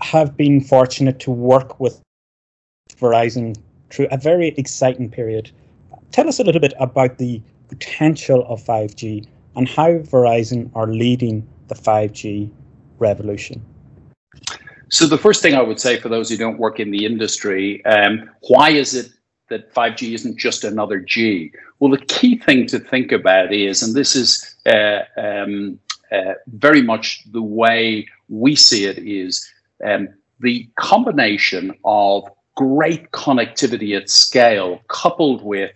have been fortunate to work with Verizon through a very exciting period. Tell us a little bit about the potential of 5G and how Verizon are leading the 5G revolution. So, the first thing I would say for those who don't work in the industry, um, why is it that 5G isn't just another G? Well, the key thing to think about is, and this is uh, um, uh, very much the way we see it, is um, the combination of great connectivity at scale coupled with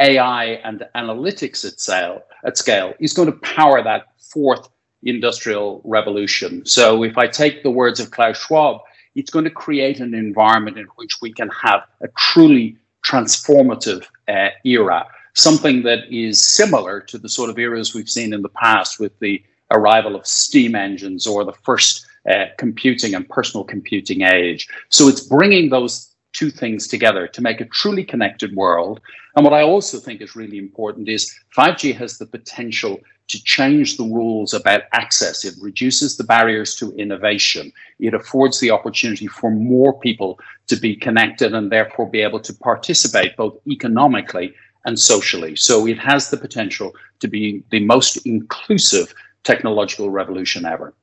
AI and analytics at scale, at scale is going to power that fourth industrial revolution. So if I take the words of Klaus Schwab, it's going to create an environment in which we can have a truly transformative uh, era, something that is similar to the sort of eras we've seen in the past with the arrival of steam engines or the first uh, computing and personal computing age. So it's bringing those two things together to make a truly connected world. And what I also think is really important is 5G has the potential to change the rules about access. It reduces the barriers to innovation. It affords the opportunity for more people to be connected and therefore be able to participate both economically and socially. So it has the potential to be the most inclusive technological revolution ever.